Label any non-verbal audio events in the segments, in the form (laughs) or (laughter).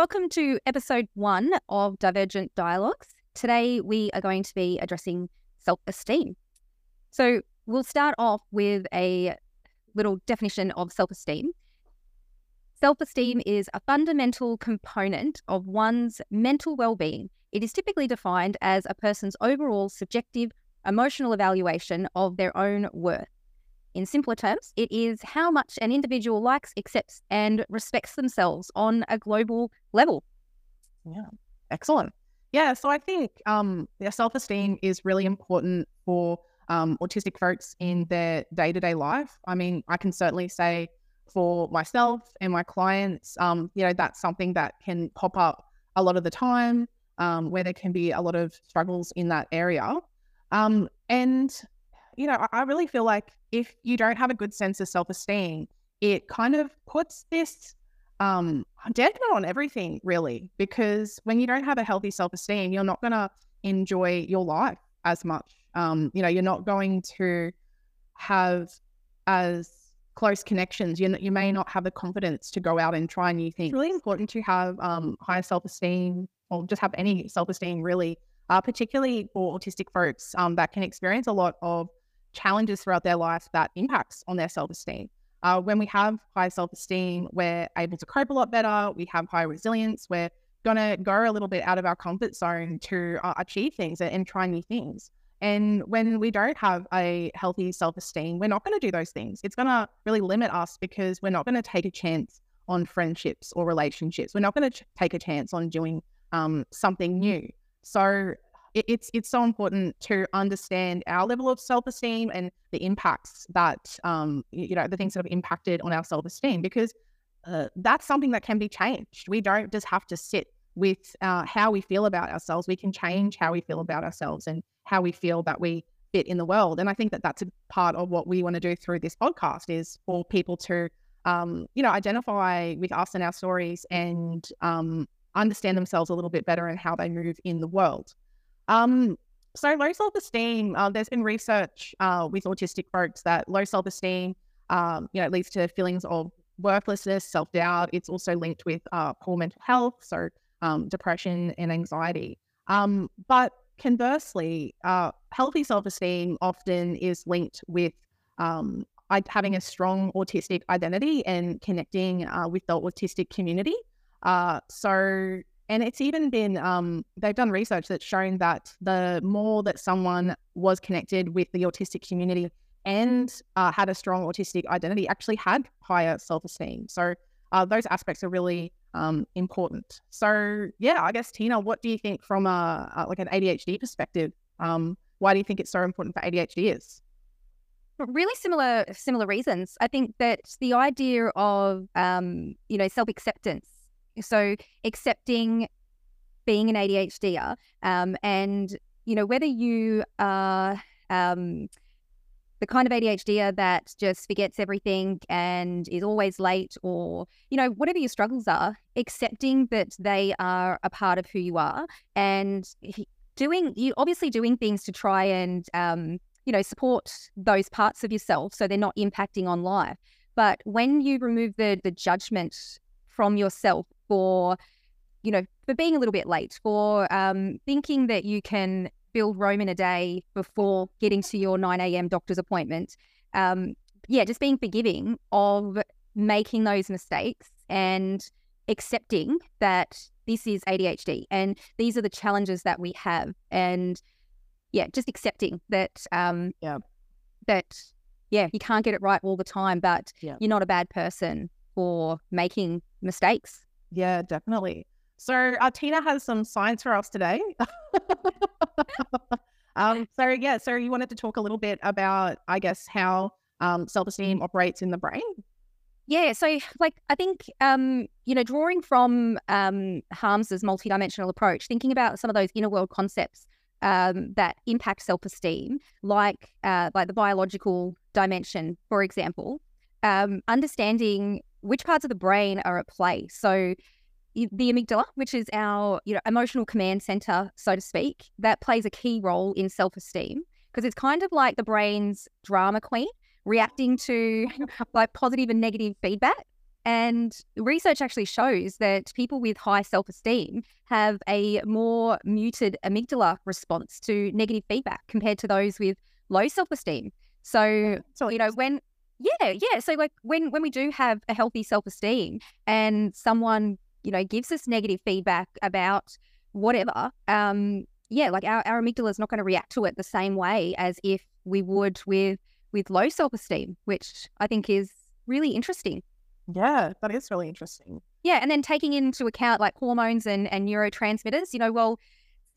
Welcome to episode one of Divergent Dialogues. Today, we are going to be addressing self esteem. So, we'll start off with a little definition of self esteem. Self esteem is a fundamental component of one's mental well being. It is typically defined as a person's overall subjective emotional evaluation of their own worth. In simpler terms, it is how much an individual likes, accepts, and respects themselves on a global level. Yeah, excellent. Yeah, so I think um, their self esteem is really important for um, autistic folks in their day to day life. I mean, I can certainly say for myself and my clients, um, you know, that's something that can pop up a lot of the time um, where there can be a lot of struggles in that area. Um, and, you know, I, really feel like if you don't have a good sense of self esteem, it kind of puts this um, dampener on everything, really, because when you don't have a healthy self esteem, you're not going to enjoy your life as much. Um, you know, you're not going to have as close connections. You, you may not have the confidence to go out and try new things. It's really important to have um, high self esteem or just have any self esteem, really, uh, particularly for autistic folks um, that can experience a lot of challenges throughout their life that impacts on their self-esteem. Uh, when we have high self-esteem, we're able to cope a lot better. We have high resilience. We're to go a little bit out of our comfort zone to uh, achieve things and, and try new things. And when we don't have a healthy self esteem, we're not going to do those things. It's going to really limit us because we're not going to take a chance on friendships or relationships. We're not going to ch- take a chance on doing um, something new. So it, it's it's so important to understand our level of self esteem and the impacts that um, you know the things that have impacted on our self esteem because uh, that's something that can be changed. We don't just have to sit with uh, how we feel about ourselves. We can change how we feel about ourselves and how we feel that we fit in the world. And I think that that's a part of what we want to do through this podcast is for people to, um, you know, identify with us and our stories and um, understand themselves a little bit better and how they move in the world. Um, so low self-esteem, uh, there's been research uh, with autistic folks that low self-esteem, um, you know, leads to feelings of worthlessness, self-doubt. It's also linked with uh, poor mental health, so um, depression and anxiety. Um, but conversely, uh, healthy self-esteem often is linked with um, having a strong autistic identity and connecting uh, with the autistic community. Uh, so and it's even been, um, they've done research that's shown that the more that someone was connected with the autistic community and uh, had a strong autistic identity, actually had higher self esteem. So uh, those aspects are really um, important. So yeah, I guess Teena, what do you think from a, a like an ADHD perspective? Um, why do you think it's so important for ADHDers? really similar similar reasons. I think that the idea of um, you know self acceptance so accepting being an ADHDer um, and, you know, whether you are um, the kind of ADHDer that just forgets everything and is always late or, you know, whatever your struggles are, accepting that they are a part of who you are and doing, you obviously doing things to try and, um, you know, support those parts of yourself so they're not impacting on life. But when you remove the the judgment from yourself for, you know, for being a little bit late, for um, thinking that you can build Rome in a day before getting to your 9 a.m. doctor's appointment. Um, yeah, just being forgiving of making those mistakes and accepting that this is ADHD and these are the challenges that we have. And yeah, just accepting that, um, yeah, that, yeah, you can't get it right all the time, but yeah. you're not a bad person for making mistakes. Yeah, definitely. So uh, Teena has some science for us today. (laughs) um, so yeah, so you wanted to talk a little bit about, I guess, how um, self-esteem operates in the brain. Yeah, so like I think um, you know, drawing from um, Harms's multidimensional approach, thinking about some of those inner world concepts um, that impact self-esteem, like uh, like the biological dimension, for example, um, understanding which parts of the brain are at play. So the amygdala, which is our you know emotional command center, so to speak, that plays a key role in self-esteem because it's kind of like the brain's drama queen reacting to (laughs) (laughs) like positive and negative feedback. And research actually shows that people with high self esteem have a more muted amygdala response to negative feedback compared to those with low self esteem. So, so you know, when, yeah, yeah. So, like, when, when we do have a healthy self esteem and someone, you know, gives us negative feedback about whatever, um, yeah, like our, our amygdala is not going to react to it the same way as if we would with with low self esteem, which I think is really interesting. Yeah, that is really interesting. Yeah, and then taking into account like hormones and, and neurotransmitters, you know, well,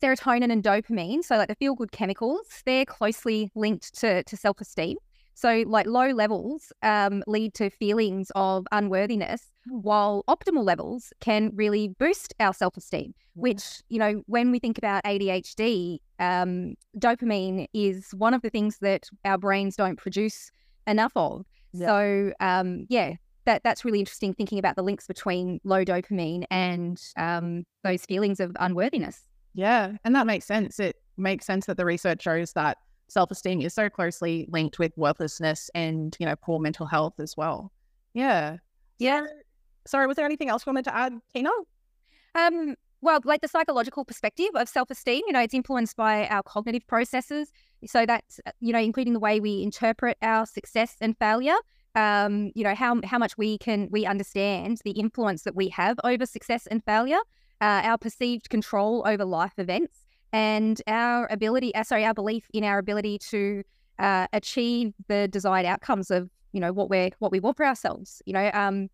serotonin and dopamine, so like the feel good chemicals, they're closely linked to, to self esteem. So, like low levels um, lead to feelings of unworthiness, while optimal levels can really boost our self esteem. Which, you know, when we think about ADHD, um, dopamine is one of the things that our brains don't produce enough of. Yeah. So, um, yeah, that that's really interesting thinking about the links between low dopamine and um, those feelings of unworthiness. Yeah, and that makes sense. It makes sense that the research shows that self-esteem is so closely linked with worthlessness and you know poor mental health as well. Yeah, yeah. So, sorry, was there anything else you wanted to add, Teena? Um, well, like the psychological perspective of self-esteem, you know, it's influenced by our cognitive processes. So that's you know, including the way we interpret our success and failure um, you know, how how much we can we understand the influence that we have over success and failure, uh, our perceived control over life events, and our ability, uh, sorry, our belief in our ability to uh, achieve the desired outcomes of you know what we're what we want for ourselves. You know, um,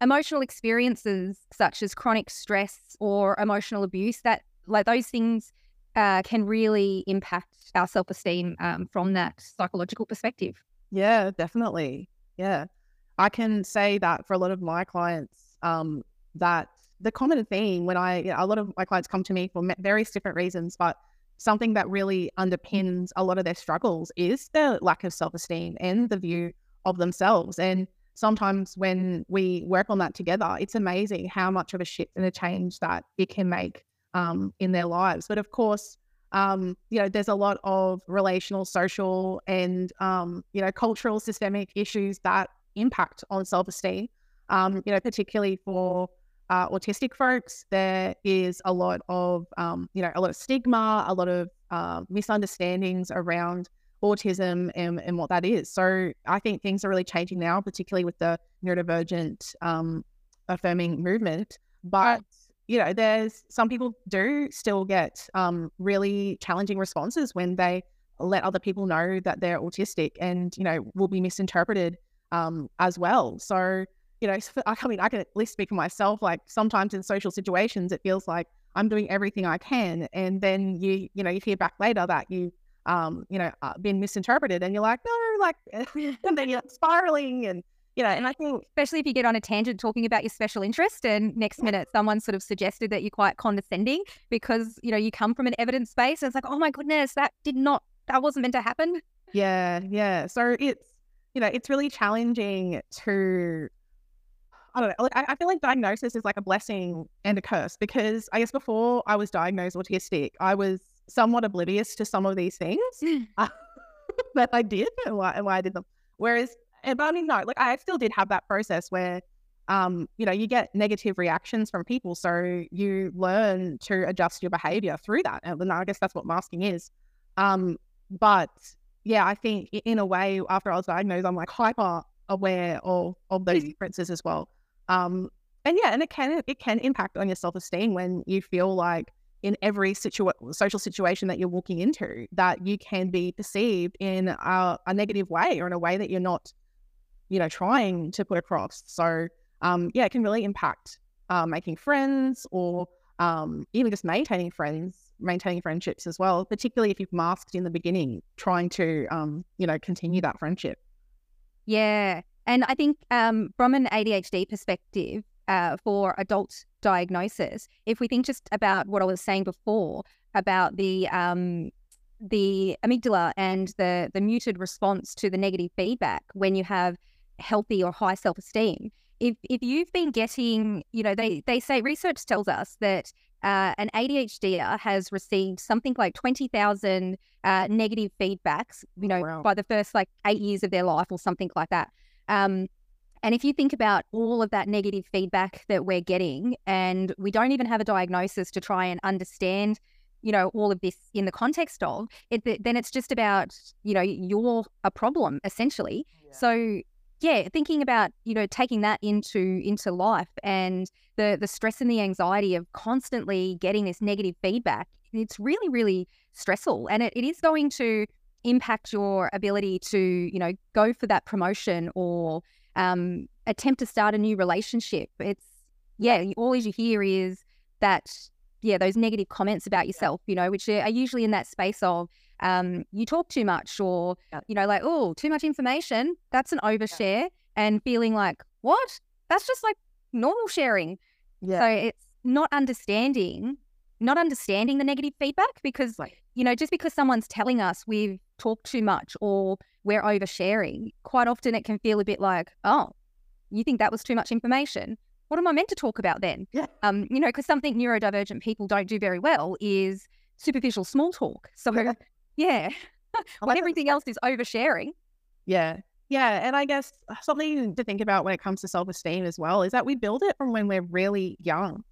emotional experiences such as chronic stress or emotional abuse that like those things uh, can really impact our self esteem um, from that psychological perspective. Yeah, definitely. Yeah. I can say that for a lot of my clients, um, that the common theme when I, you know, a lot of my clients come to me for various different reasons, but something that really underpins a lot of their struggles is their lack of self esteem and the view of themselves. And sometimes when we work on that together, it's amazing how much of a shift and a change that it can make um, in their lives. But of course, um, you know, there's a lot of relational, social, and um, you know, cultural, systemic issues that impact on self-esteem. Um, you know, particularly for uh, autistic folks, there is a lot of um, you know, a lot of stigma, a lot of uh, misunderstandings around autism and, and what that is. So I think things are really changing now, particularly with the neurodivergent um, affirming movement. But you know, there's some people do still get um, really challenging responses when they let other people know that they're autistic and, you know, will be misinterpreted um, as well. So, you know, I mean, I can at least speak for myself. Like sometimes in social situations, it feels like I'm doing everything I can. And then you, you know, you hear back later that you, um, you know, uh, been misinterpreted and you're like, no, like, (laughs) (laughs) and then you're spiraling and, you know, and I think especially if you get on a tangent talking about your special interest and next minute someone sort of suggested that you're quite condescending because, you know, you come from an evidence space and it's like, oh my goodness, that did not that wasn't meant to happen. Yeah, yeah. So it's you know, it's really challenging to I don't know. I, feel like diagnosis is like a blessing and a curse because I guess before I was diagnosed autistic, I was somewhat oblivious to some of these things (laughs) that I did and why, and why I did them. Whereas but I mean, no, like I still did have that process where, um, you know, you get negative reactions from people. So you learn to adjust your behavior through that. And I guess that's what masking is. Um, but yeah, I think in a way, after I was diagnosed, I'm like hyper aware of, of those mm. differences as well. Um, and yeah, and it can, it can impact on your self-esteem when you feel like in every situa- social situation that you're walking into that you can be perceived in a, a negative way or in a way that you're not you know, trying to put across. So, um, yeah, it can really impact uh, making friends or um, even just maintaining friends, maintaining friendships as well, particularly if you've masked in the beginning, trying to, um, you know, continue that friendship. Yeah. And I think um, from an ADHD perspective, uh, for adult diagnosis, if we think just about what I was saying before about the um, the amygdala and the the muted response to the negative feedback when you have healthy or high self esteem. If if you've been getting, you know, they they say research tells us that uh, an ADHDer has received something like twenty thousand uh, negative feedbacks, you know, wow. by the first like eight years of their life or something like that. Um, And if you think about all of that negative feedback that we're getting, and we don't even have a diagnosis to try and understand, you know, all of this in the context of it, then it's just about, you know, you're a problem essentially. Yeah. So yeah, thinking about you know taking that into into life and the the stress and the anxiety of constantly getting this negative feedback, it's really really stressful, and it, it is going to impact your ability to you know go for that promotion or um, attempt to start a new relationship. It's yeah, all you hear is that yeah those negative comments about yourself, you know, which are usually in that space of um, you talk too much or, you know, like, oh, too much information. That's an overshare. And feeling like, what? That's just like normal sharing. Yeah. So it's not understanding, not understanding the negative feedback because, right. you know, just because someone's telling us we've talked too much or we're oversharing, quite often it can feel a bit like, oh, you think that was too much information? What am I meant to talk about then? Yeah. Um, you know, because something neurodivergent people don't do very well is superficial small talk. So (laughs) yeah. (laughs) Yeah. when everything else is oversharing. Yeah. Yeah. And I guess uh, something to think about when it comes to self esteem as well is that we build it from when we're really young.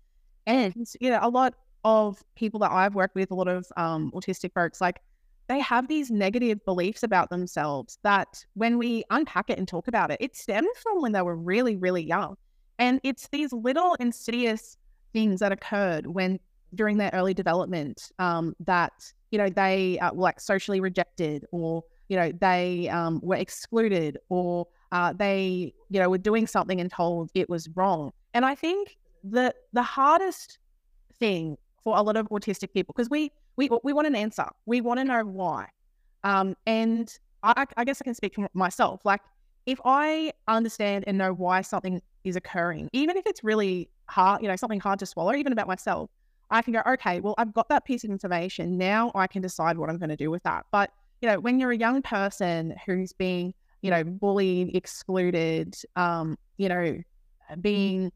And, you know, a lot of people that I've worked with, a lot of um, autistic folks, like they have these negative beliefs about themselves that when we unpack it and talk about it, it stems from when they were really, really young. And it's these little insidious things that occurred when during their early development um, that you know they uh, were like socially rejected or you know they um, were excluded or uh, they you know were doing something and told it was wrong and i think the the hardest thing for a lot of autistic people because we we we want an answer we want to know why um, and I, I guess i can speak for myself like if i understand and know why something is occurring even if it's really hard you know something hard to swallow even about myself I can go, okay, well, I've got that piece of information. Now I can decide what I'm going to do with that. But, you know, when you're a young person who's being, you know, bullied, excluded, um, you know, being,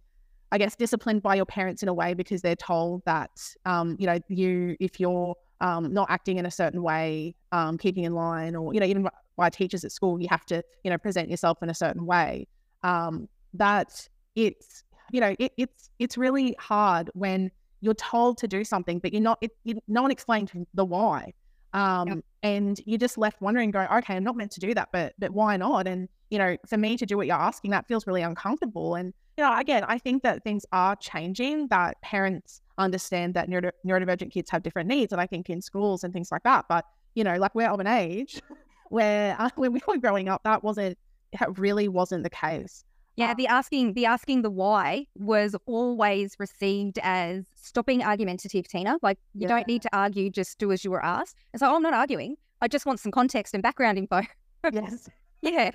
I guess, disciplined by your parents in a way because they're told that, um, you know, you, if you're um, not acting in a certain way, um, keeping in line, or, you know, even by teachers at school, you have to, you know, present yourself in a certain way. Um, that it's, you know, it, it's, it's really hard when, you're told to do something, but you're not, it, you, no one explained the why. Um, yep. And you're just left wondering, going, okay, I'm not meant to do that, but but why not? And you know, for me to do what you're asking, that feels really uncomfortable. And you know, again, I think that things are changing. That parents understand that neuro- neurodivergent kids have different needs, and I think in schools and things like that. But you know, like we're of an age (laughs) where uh, (laughs) when we were growing up, that wasn't that really wasn't the case. Yeah, the asking the asking the why was always received as stopping argumentative, Teena. Like you yeah. don't need to argue, just do as you were asked. It's like, oh, I'm not arguing. I just want some context and background info. yes. (laughs) Yeah.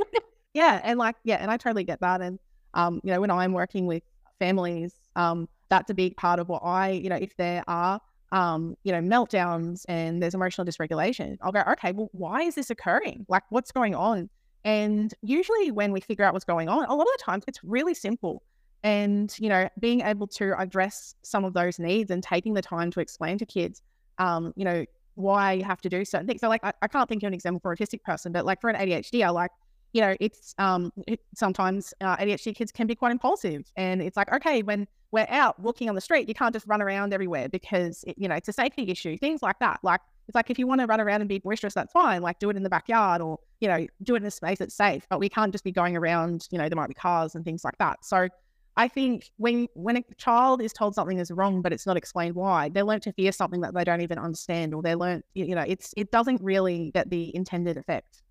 yeah. And like, yeah, and I totally get that. And um, you know, when I'm working with families, um, that's a big part of what I, you know, if there are um, you know, meltdowns and there's emotional dysregulation, I'll go, okay, well, why is this occurring? Like, what's going on? And usually, when we figure out what's going on, a lot of the times it's really simple. And, you know, being able to address some of those needs and taking the time to explain to kids, um, you know, why you have to do certain things. So, like, I, I can't think of an example for an autistic person, but like for an ADHD, I like, you know, it's um, sometimes uh, ADHD kids can be quite impulsive. And it's like, okay, when we're out walking on the street, you can't just run around everywhere because, it, you know, it's a safety issue, things like that. Like, it's like if you want to run around and be boisterous, that's fine. Like do it in the backyard or, you know, do it in a space that's safe. But we can't just be going around, you know, there might be cars and things like that. So I think when when a child is told something is wrong, but it's not explained why, they learn to fear something that they don't even understand, or they learn, you know, it's it doesn't really get the intended effect.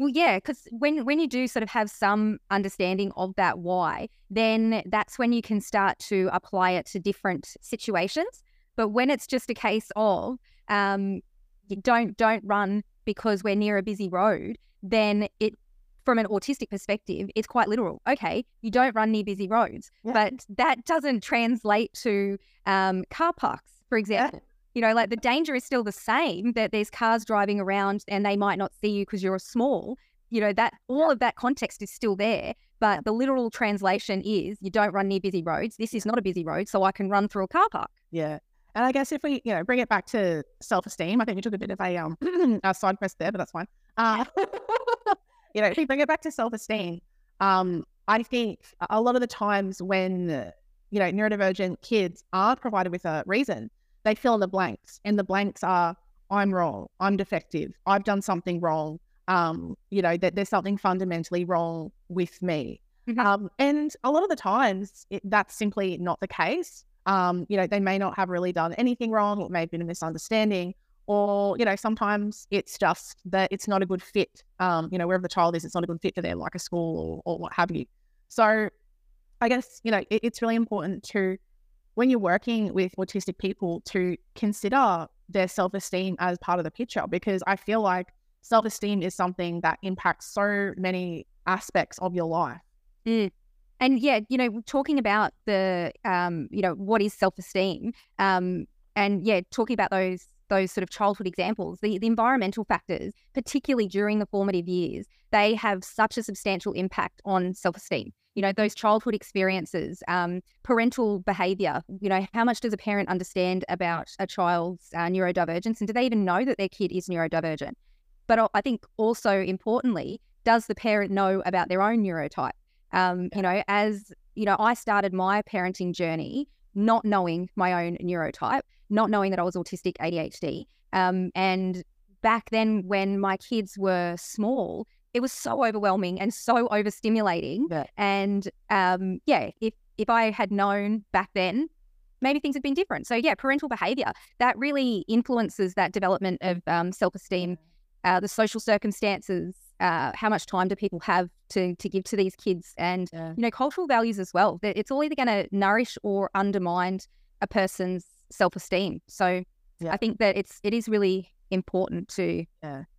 Well, yeah, because when when you do sort of have some understanding of that why, then that's when you can start to apply it to different situations. But when it's just a case of um, don't don't run because we're near a busy road, then it from an autistic perspective, it's quite literal. Okay, you don't run near busy roads, yeah. but that doesn't translate to um, car parks, for example. Yeah. You know, like the danger is still the same that there's cars driving around and they might not see you because you're small. You know, that all of that context is still there, but the literal translation is you don't run near busy roads. This is not a busy road, so I can run through a car park. Yeah. And I guess if we, you know, bring it back to self-esteem, I think we took a bit of a um (clears throat) a side quest there, but that's fine. Uh, (laughs) you know, if we bring it back to self-esteem, um, I think a lot of the times when you know neurodivergent kids are provided with a reason, they fill in the blanks, and the blanks are I'm wrong, I'm defective, I've done something wrong. Um, you know that there's something fundamentally wrong with me. Mm-hmm. Um, and a lot of the times it, that's simply not the case. Um, you know, they may not have really done anything wrong. It may have been a misunderstanding, or you know, sometimes it's just that it's not a good fit. Um, you know, wherever the child is, it's not a good fit for them, like a school or, or what have you. So, I guess you know, it, it's really important to when you're working with autistic people to consider their self-esteem as part of the picture because I feel like self-esteem is something that impacts so many aspects of your life. Mm. And yeah, you know, talking about the, um, you know, what is self-esteem, um, and yeah, talking about those those sort of childhood examples, the, the environmental factors, particularly during the formative years, they have such a substantial impact on self-esteem. You know, those childhood experiences, um, parental behavior, you know, how much does a parent understand about a child's uh, neurodivergence and do they even know that their kid is neurodivergent? But I think also importantly, does the parent know about their own neurotype? Um, you know, as you know, I started my parenting journey not knowing my own neurotype, not knowing that I was autistic ADHD. Um, and back then, when my kids were small, it was so overwhelming and so overstimulating. Yeah. And um, yeah, if if I had known back then, maybe things had been different. So yeah, parental behavior that really influences that development of um, self esteem, uh, the social circumstances, uh, how much time do people have to to give to these kids, and yeah. you know cultural values as well. It's all either going to nourish or undermine a person's self esteem. So yeah. I think that it's it is really important to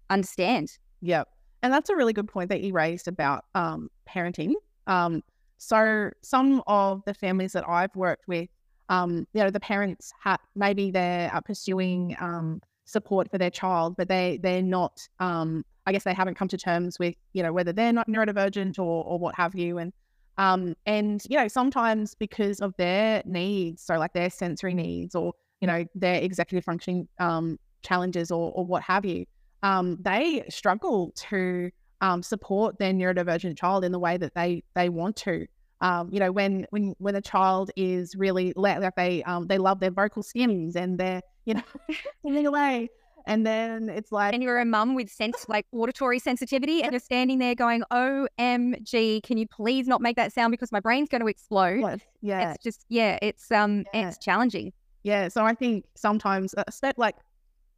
understand. Yeah, and that's a really good point that you raised about um, parenting. Um, so some of the families that I've worked with, um, you know, the parents have maybe they're pursuing um, support for their child, but they they're not um, I guess they haven't come to terms with, you know, whether they're not neurodivergent or, or what have you. And, um, and, you know, sometimes because of their needs, so like their sensory needs or, you know, their executive functioning um, challenges or, or what have you, um, they struggle to um, support their neurodivergent child in the way that they they want to. Um, you know, when when when a child is really like they um, they love their vocal stims and they're you know (laughs) singing away and then it's like, and you're a mum with sense like auditory sensitivity, and you're standing there going, "OMG, can you please not make that sound because my brain's going to explode." Yeah, it's just yeah, it's um, yeah. it's challenging. Yeah, so I think sometimes, uh, like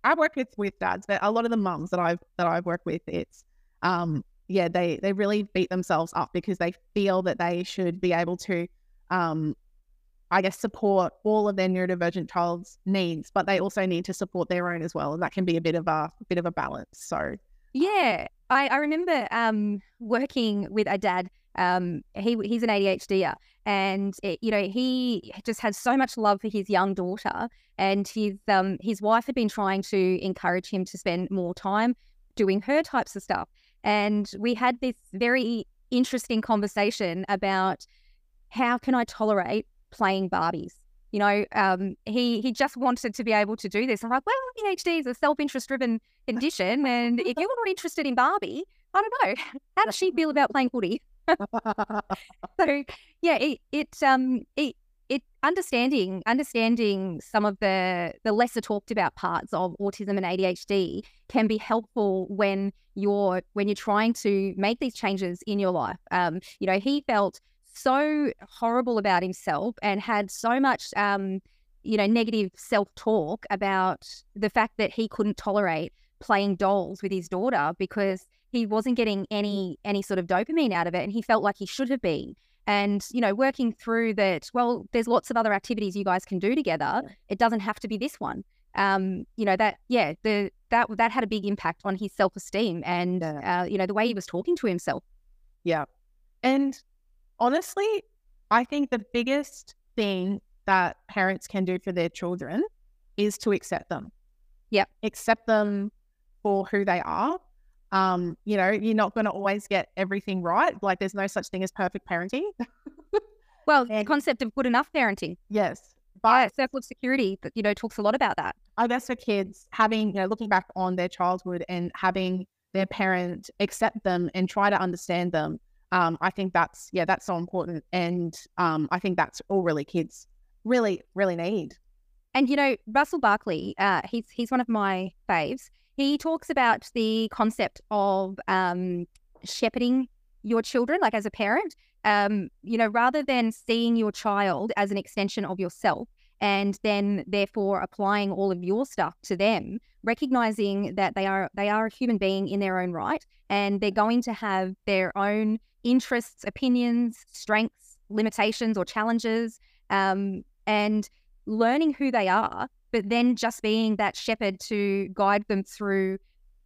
I work with with dads, but a lot of the mums that I've that I've worked with, it's um, yeah, they they really beat themselves up because they feel that they should be able to um I guess, support all of their neurodivergent child's needs, but they also need to support their own as well. And that can be a bit of a, a bit of a balance. So yeah, I, I remember um, working with a dad. Um, he he's an ADHDer, and it, you know he just had so much love for his young daughter, and his um his wife had been trying to encourage him to spend more time doing her types of stuff. And we had this very interesting conversation about how can I tolerate playing Barbies. You know, um, he he just wanted to be able to do this. I'm like, well, ADHD is a self interest driven condition, and if you're not interested in Barbie, I don't know. (laughs) How does she feel about playing footy? (laughs) so yeah, it it um it it understanding understanding some of the the lesser talked about parts of autism and ADHD can be helpful when you're when you're trying to make these changes in your life. Um, you know, he felt so horrible about himself and had so much, um, you know, negative self talk about the fact that he couldn't tolerate playing dolls with his daughter because he wasn't getting any any sort of dopamine out of it, and he felt like he should have been. And you know, working through that, well, there's lots of other activities you guys can do together. It doesn't have to be this one. Um, you know that, yeah, the that that had a big impact on his self esteem and uh, you know the way he was talking to himself. Yeah, and honestly, I think the biggest thing that parents can do for their children is to accept them. Yep. Accept them for who they are. Um, you know, you're not going to always get everything right. Like, there's no such thing as perfect parenting. well, (laughs) and, the concept of good enough parenting. Yes. But circle of security, you know, talks a lot about that. I guess for kids, having, you know, looking back on their childhood and having their parent accept them and try to understand them um, I think that's yeah, that's so important, and um, I think that's all really kids really really need. And you know, Russell Barkley, uh, he's he's one of my faves. He talks about the concept of um, shepherding your children, like as a parent. Um, you know, rather than seeing your child as an extension of yourself, and then therefore applying all of your stuff to them, recognizing that they are they are a human being in their own right, and they're going to have their own interests, opinions, strengths, limitations, or challenges, um, and learning who they are, but then just being that shepherd to guide them through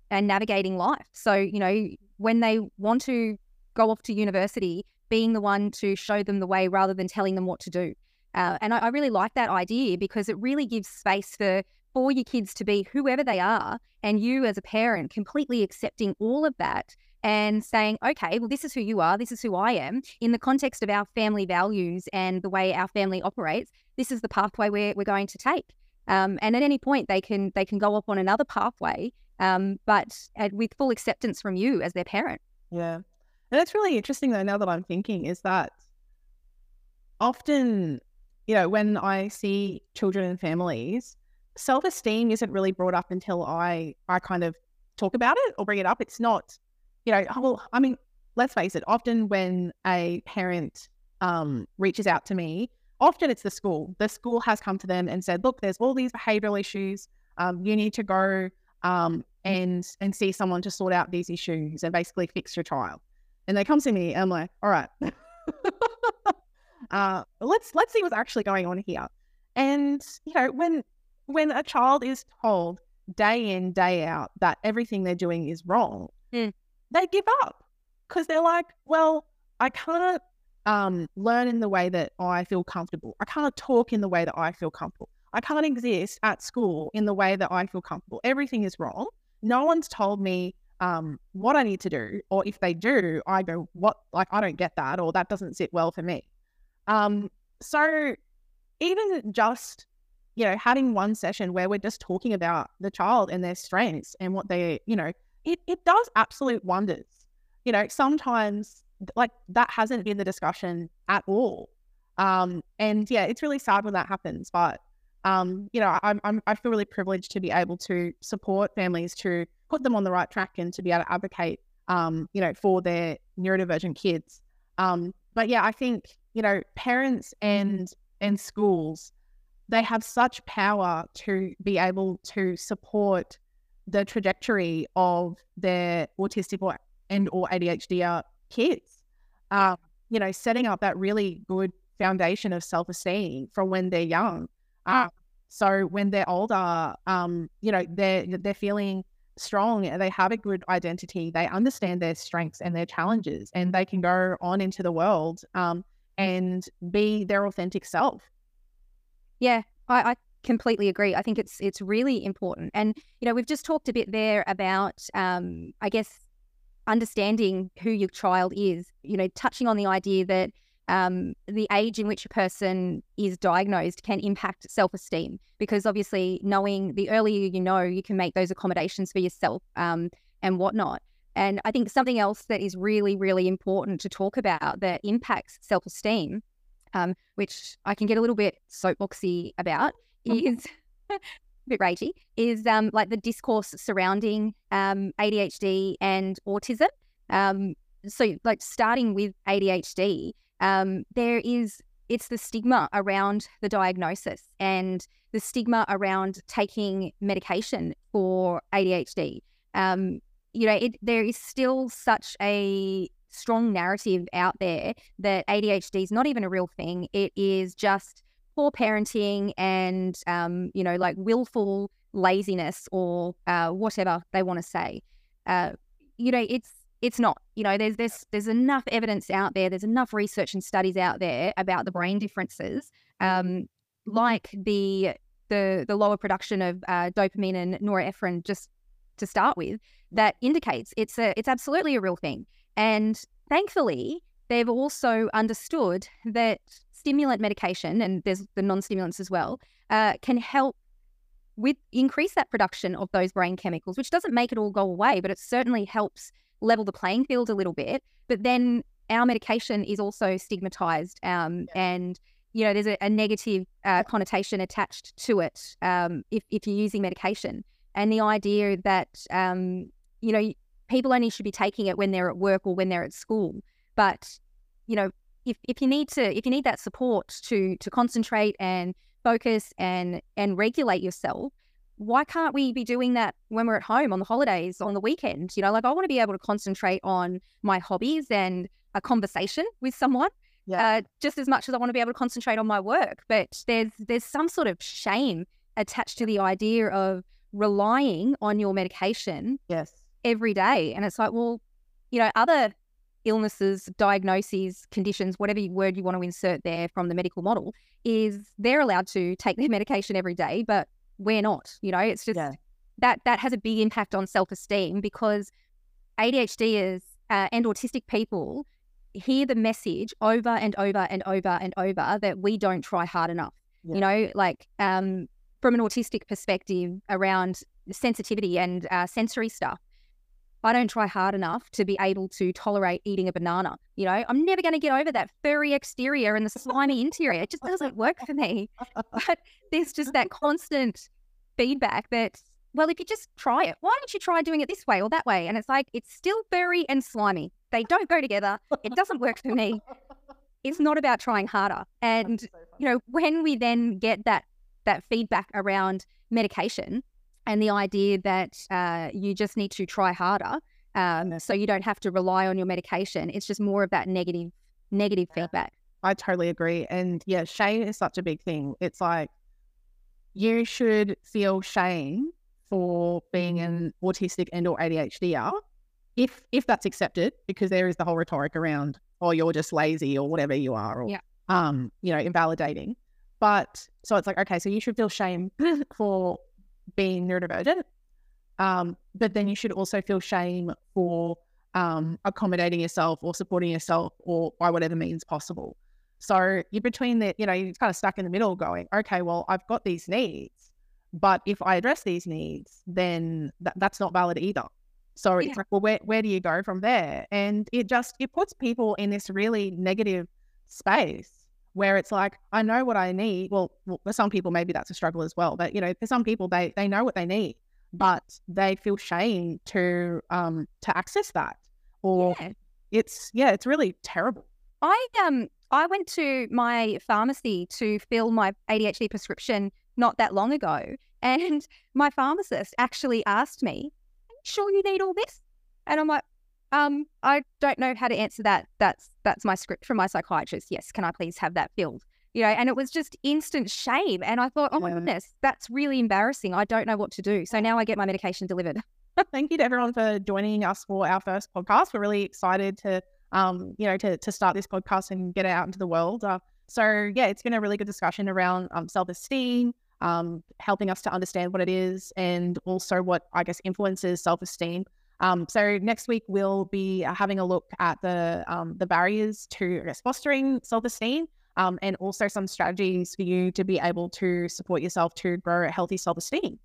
and navigating life. So, you know, when they want to go off to university, being the one to show them the way rather than telling them what to do. Uh, and I, I really like that idea because it really gives space for for your kids to be whoever they are, and you as a parent completely accepting all of that and saying, okay, well, this is who you are, this is who I am, in the context of our family values and the way our family operates, this is the pathway we're, we're going to take. Um, and at any point, they can they can go off on another pathway, um, but with full acceptance from you as their parent. Yeah, and that's really interesting though. Now that I'm thinking, is that often, you know, when I see children and families, self esteem isn't really brought up until I I kind of talk about it or bring it up. It's not you know, well, I mean, let's face it, often when a parent um, reaches out to me, often it's the school. The school has come to them and said, look, there's all these behavioral issues. Um, you need to go um, and and see someone to sort out these issues and basically fix your child. And they come to me and I'm like, all right, (laughs) uh, let's let's see what's actually going on here. And you know, when when a child is told day in day out that everything they're doing is wrong, mm they give up because they're like, well, I can't um, learn in the way that I feel comfortable. I can't talk in the way that I feel comfortable. I can't exist at school in the way that I feel comfortable. Everything is wrong. No one's told me um, what I need to do, or if they do, I go, what? Like, I don't get that, or that doesn't sit well for me. Um, so, even just you know having one session where we're just talking about the child and their strengths and what they, you know, it, it does absolute wonders. You know, sometimes like that hasn't been the discussion at all. Um, and yeah, it's really sad when that happens. But um, you know, I'm, I'm I feel really privileged to be able to support families to put them on the right track and to be able to advocate, um, you know, for their neurodivergent kids. Um, but yeah, I think you know, parents and and schools, they have such power to be able to support the trajectory of their autistic or and or ADHD kids. Um, you know, setting up that really good foundation of self esteem from when they're young. Uh, so when they're older, um, you know, they're they're feeling strong and they have a good identity. They understand their strengths and their challenges, and they can go on into the world um, and be their authentic self. Yeah, I, I completely agree. I think it's it's really important. And you know, we've just talked a bit there about, um, I guess, understanding who your child is. You know, touching on the idea that um, the age in which a person is diagnosed can impact self esteem because obviously, knowing the earlier you know, you can make those accommodations for yourself um, and whatnot. And I think something else that is really, really important to talk about that impacts self esteem, um, which I can get a little bit soapboxy about, (laughs) is a (laughs) bit ragey, is um, like the discourse surrounding um, ADHD and autism. Um, so, like starting with ADHD, um, there is it's the stigma around the diagnosis and the stigma around taking medication for ADHD. Um, you know, it, there is still such a strong narrative out there that ADHD is not even a real thing. It is just poor parenting and um, you know like willful laziness or uh, whatever they want to say uh, you know it's it's not you know there's there's there's enough evidence out there there's enough research and studies out there about the brain differences um, like the the the lower production of uh, dopamine and norepinephrine just to start with that indicates it's a it's absolutely a real thing. And thankfully they've also understood that stimulant medication, and there's the non stimulants as well, uh, can help with increase that production of those brain chemicals, which doesn't make it all go away, but it certainly helps level the playing field a little bit. But then our medication is also stigmatized um, and you know there's a, a negative uh, connotation attached to it um, if, if you're using medication. And the idea that um, you know people only should be taking it when they're at work or when they're at school. But you know if, if you need to if you need that support to to concentrate and focus and and regulate yourself why can't we be doing that when we're at home on the holidays on the weekend? You know like i want to be able to concentrate on my hobbies and a conversation with someone yeah. uh, just as much as i want to be able to concentrate on my work. But there's there's some sort of shame attached to the idea of relying on your medication yes. every day. And it's like well you know other illnesses, diagnoses, conditions, whatever word you want to insert there from the medical model, is they're allowed to take their (laughs) medication every day, but we're not. You know, it's just yeah. that that has a big impact on self esteem because ADHDers uh, and autistic people hear the message over and over and over and over that we don't try hard enough. Yeah. You know, like um, from an autistic perspective around sensitivity and uh, sensory stuff. I don't try hard enough to be able to tolerate eating a banana. You know, I'm never going to get over that furry exterior and the slimy interior. It just doesn't work for me. (laughs) But there's just that constant feedback that, well, if you just try it, why don't you try doing it this way or that way? And it's like, it's still furry and slimy. They don't go together. It doesn't work for me. It's not about trying harder. And, so you know, when we then get that that feedback around medication, and the idea that uh, you just need to try harder um, so you don't have to rely on your medication. It's just more of that negative negative feedback. I totally agree. And yeah, shame is such a big thing. It's like you should feel shame for being an autistic and or ADHDer if if that's accepted, because there is the whole rhetoric around, oh, you're just lazy or whatever you are, or yeah. um, you know, invalidating. But so it's like, okay, so you should feel shame (laughs) for being neurodivergent. Um, but then you should also feel shame for um, accommodating yourself or supporting yourself or by whatever means possible. So you're between the, you know, you're kind of stuck in the middle going, okay, well, I've got these needs, but if I address these needs, then th- that's not valid either. So yeah. it's like, well, where, where do you go from there? And it just, it puts people in this really negative space where it's like I know what I need. Well, well, for some people maybe that's a struggle as well, but you know, for some people they they know what they need, but they feel shame to um to access that, or yeah. it's yeah, it's really terrible. I um I went to my pharmacy to fill my ADHD prescription not that long ago, and (laughs) my pharmacist actually asked me, "Are you sure you need all this?" And I'm like, um, I don't know how to answer that. That's that's my script from my psychiatrist. Yes, can I please have that filled? You know, and it was just instant shame. And I thought, oh my goodness, that's really embarrassing. I don't know what to do. So now I get my medication delivered. (laughs) Thank you to everyone for joining us for our first podcast. We're really excited to, um, you know, to to start this podcast and get it out into the world. Uh, so yeah, it's been a really good discussion around um, self esteem, um, helping us to understand what it is, and also what I guess influences self esteem. Um, so next week we'll be uh, having a look at the um, the barriers to guess, fostering self esteem, um, and also some strategies for you to be able to support yourself to grow a healthy self esteem.